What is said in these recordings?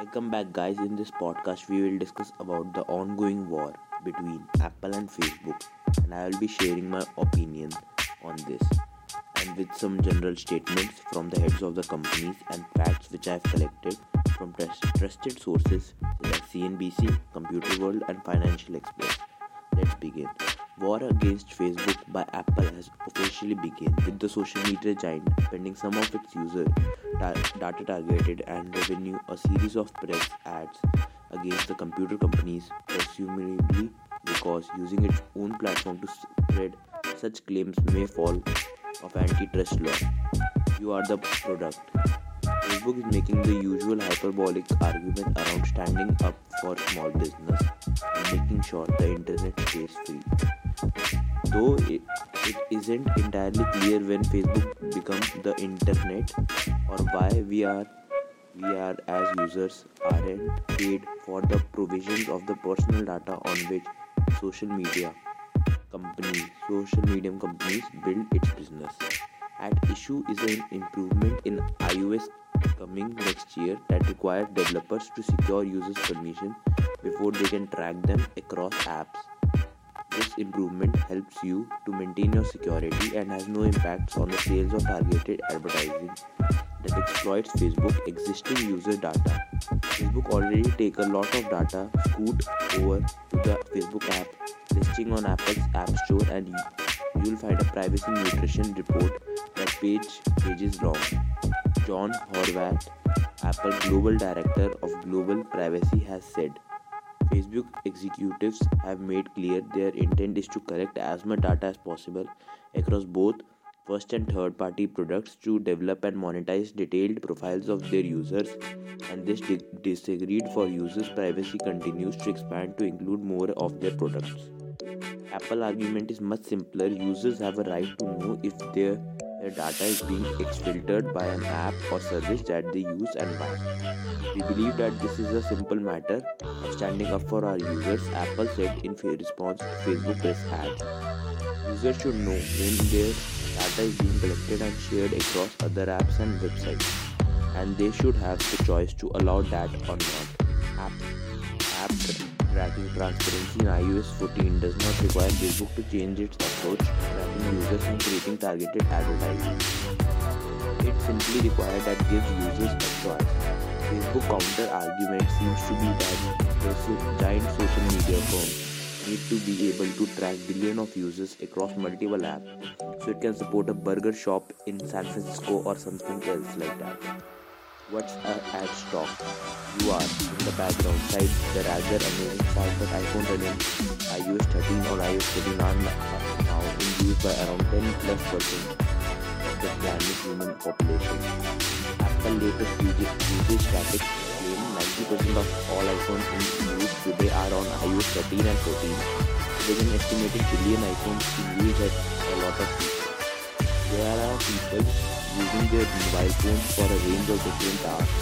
Welcome back guys. In this podcast we will discuss about the ongoing war between Apple and Facebook and I will be sharing my opinion on this and with some general statements from the heads of the companies and facts which I have collected from trusted sources like CNBC, Computer World and Financial Express. Let's begin. War against Facebook by Apple has officially begun with the social media giant spending some of its user data targeted and revenue a series of press ads against the computer companies presumably because using its own platform to spread such claims may fall of antitrust law. You are the product. Facebook is making the usual hyperbolic argument around standing up for small business and making sure the internet stays free. Though it, it isn't entirely clear when facebook becomes the internet or why we are we are as users aren't paid for the provisions of the personal data on which social media companies social media companies build its business. At issue is an improvement in ios coming next year that requires developers to secure users permission before they can track them across apps this improvement helps you to maintain your security and has no impacts on the sales of targeted advertising that exploits Facebook existing user data. Facebook already take a lot of data scoot over to the Facebook app listing on Apple's App Store and you, you'll find a privacy nutrition report that page pages long. John Horvath, Apple Global Director of Global Privacy has said Facebook executives have made clear their intent is to collect as much data as possible across both first and third party products to develop and monetize detailed profiles of their users and this di- disagreed for users privacy continues to expand to include more of their products. Apple argument is much simpler. Users have a right to know if their their data is being exfiltered by an app or service that they use and buy. We believe that this is a simple matter of standing up for our users, Apple said in response to Facebook press ad. Users should know when their data is being collected and shared across other apps and websites, and they should have the choice to allow that or not. Tracking transparency in iOS 14 does not require Facebook to change its approach tracking users and creating targeted advertising. It simply requires that gives users a choice. Facebook counter argument seems to be that the giant social media firms need to be able to track billions of users across multiple apps so it can support a burger shop in San Francisco or something else like that. What's a stock? You are in the background side the rather amazing that iPhone running iOS 13 or iOS 14 are now in use by around 10 plus percent of the planet human population. Apple latest usage statistics claim 90% of all iPhones in use today are on iOS 13 and 14. With an estimated billion iPhones in use at a lot of people. There are people using their mobile phones for a range of different tasks,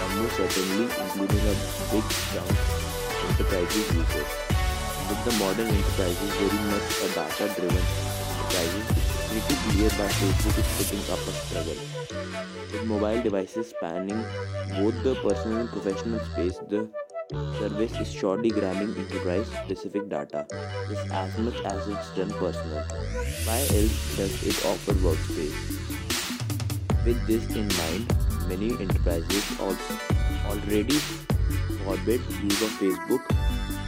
and most certainly including a big chunk enterprises users. With the modern enterprises very much a data-driven enterprises, it's pretty clear that Facebook is putting up a struggle. With mobile devices spanning both the personal and professional space, the service is surely grabbing enterprise specific data just as much as it's done personal. Why else does it offer workspace? With this in mind, many enterprises already forbid use of Facebook.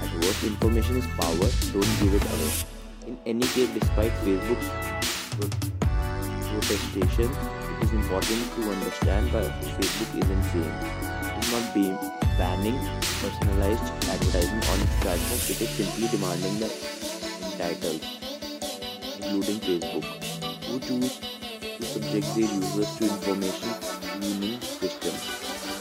At worst, information is power, don't give it away. In any case, despite Facebook's protestation, it is important to understand why Facebook isn't saying. It is not being banning personalized advertising on its platform, it is simply demanding that entitled, including Facebook, who choose subject their users to information cleaning system.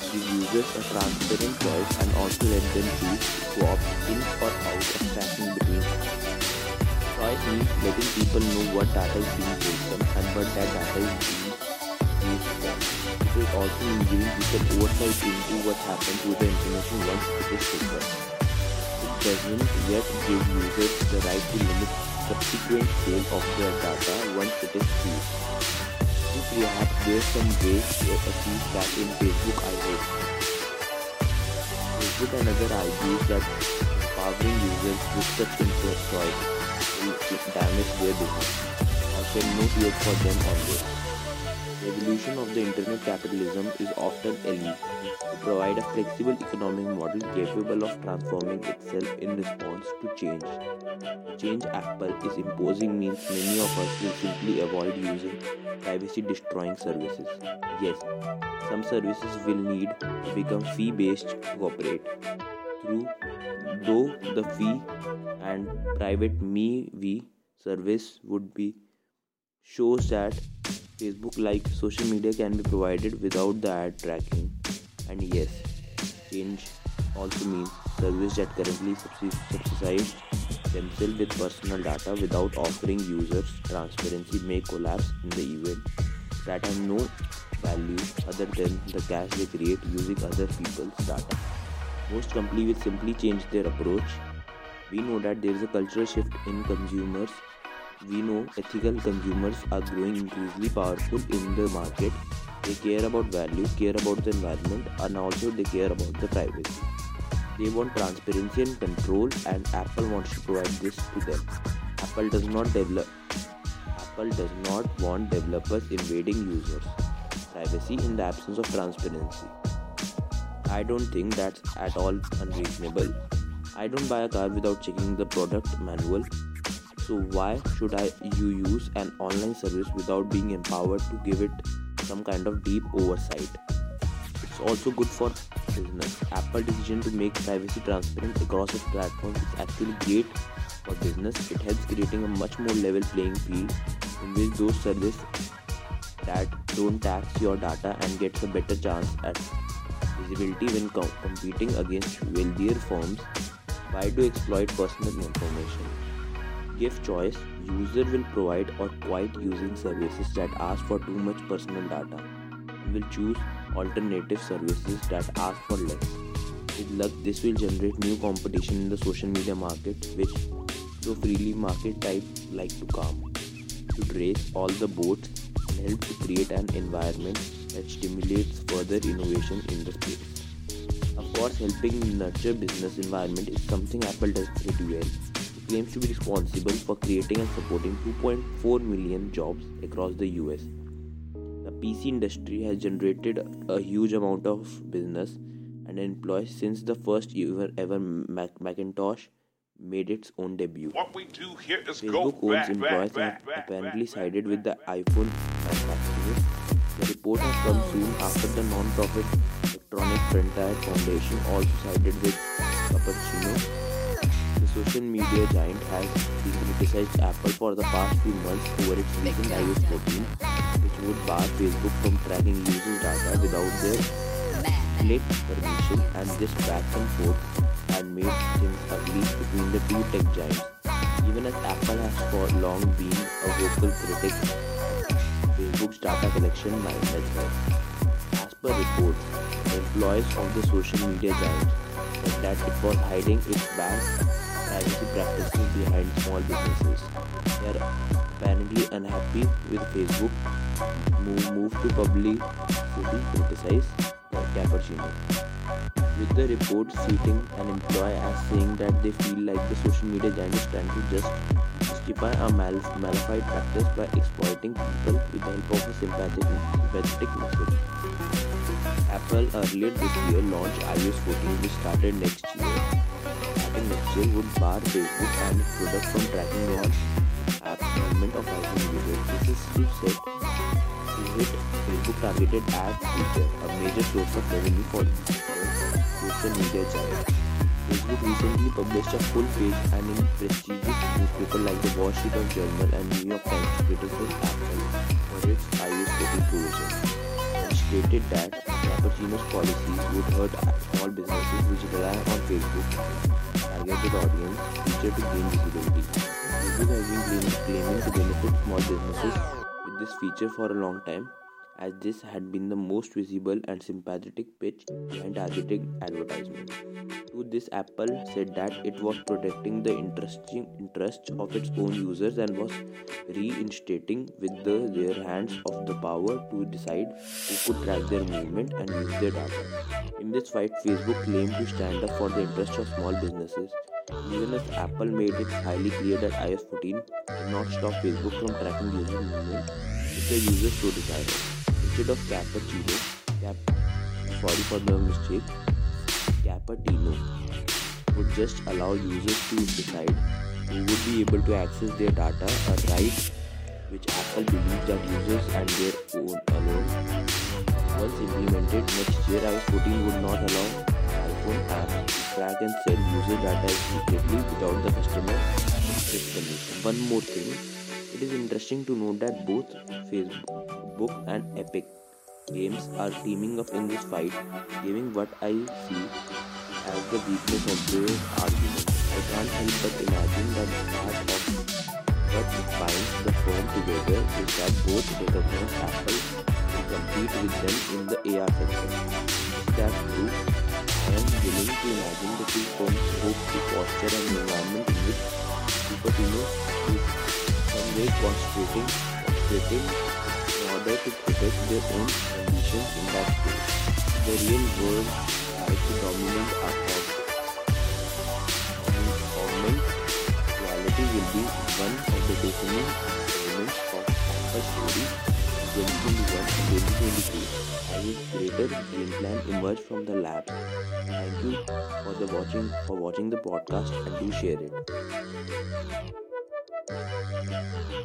Give users a transparent choice and also let them choose to opt in or out of tracking between Choice means letting people know what data is being taken and what that data is being used for. It also mean giving people oversight into what happens with the information once it is taken. It doesn't yet give users the right to limit subsequent sale of their data once it is used perhaps there's some ways to achieve that in Facebook I hope. Facebook and other argues that empowering users with such choice will damage their business. I shed no tears for them on evolution of the internet capitalism is often elite to provide a flexible economic model capable of transforming itself in response to change. The change Apple is imposing means many of us will simply avoid using privacy destroying services. Yes, some services will need to become fee based to operate. Through though the fee and private me we service would be shows that Facebook like social media can be provided without the ad tracking. And yes, change also means services that currently subsidize themselves with personal data without offering users transparency may collapse in the event that have no value other than the cash they create using other people's data. Most companies will simply change their approach. We know that there is a cultural shift in consumers we know ethical consumers are growing increasingly powerful in the market. They care about value, care about the environment, and also they care about the privacy. They want transparency and control, and Apple wants to provide this to them. Apple does not develop. Apple does not want developers invading users' privacy in the absence of transparency. I don't think that's at all unreasonable. I don't buy a car without checking the product manual so why should I you use an online service without being empowered to give it some kind of deep oversight? It's also good for business. Apple decision to make privacy transparent across its platform is actually great for business. It helps creating a much more level playing field in which those services that don't tax your data and gets a better chance at visibility when com- competing against wealthier firms Why do exploit personal information give choice, user will provide or quit using services that ask for too much personal data will choose alternative services that ask for less. With luck, this will generate new competition in the social media market, which so freely market type like to come. to raise all the boats and help to create an environment that stimulates further innovation in the space. Of course, helping nurture business environment is something Apple does pretty well claims to be responsible for creating and supporting 2.4 million jobs across the US. The PC industry has generated a huge amount of business and employees since the first ever, ever Mac- Macintosh made its own debut. What we do here is Facebook owns employees have apparently sided with the iPhone manufacturers. The report has come soon after the non-profit Electronic Frontier Foundation also sided with Cupertino social media giant has been criticized Apple for the past few months over its recent iOS 14, which would bar Facebook from tracking users' data without their split permission, and this back and forth had made things ugly between the two tech giants. Even as Apple has for long been a vocal critic Facebook's data collection method. As per reports, employees of the social media giant that it was hiding its bad privacy practices behind small businesses. They are apparently unhappy with Facebook move, move to publicly criticize Cupertino. With the report citing an employee as saying that they feel like the social media giant is trying to just justify a mal- malified practice by exploiting people with the help of a sympathetic, sympathetic message. Apple earlier this year launched iOS 14 which started next year starting next year would bar Facebook and its products from tracking non-app movement of iPhone users. This is to set to hit Facebook targeted ad feature, a major source of revenue for social media giant. Facebook recently published a full page and in prestigious newspapers like the Street Journal and New York Times criticized Apple for its iOS 14 provision and stated that Cupertino's policies would hurt small businesses which rely on Facebook targeted audience feature to gain visibility. Facebook has been claiming to benefit small businesses with this feature for a long time. As this had been the most visible and sympathetic pitch behind targeted advertisement. To this, Apple said that it was protecting the interests of its own users and was reinstating with the, their hands of the power to decide who could track their movement and use their data. In this fight, Facebook claimed to stand up for the interests of small businesses. Even as Apple made it highly clear that iOS 14 did not stop Facebook from tracking user movement if the users so desired. Instead of cappuccino, cap, sorry for the mistake, Cupertino would just allow users to decide who would be able to access their data, a right which Apple believes that users and their own alone. Once implemented, next year iOS 14 would not allow iPhone apps to track and sell user data secretly without the customer. One more thing, it is interesting to note that both Facebook and Epic games are teaming up in this fight, giving what I see as the weakness of their argument. I can't help but imagine that part of what binds the firm together is that both recognize Apple will compete with them in the AR sector. That's true, I am willing to imagine the two firms hope to foster an environment in which Cupertino is some way concentrating, concentrating in order to protect their own ambitions in that space. The real world tries to dominate our thought. Augment reality will be one of the defining elements of our story 2021 and 2022 as its greater game plan emerge from the lab. Thank you for the watching for watching the podcast and do share it.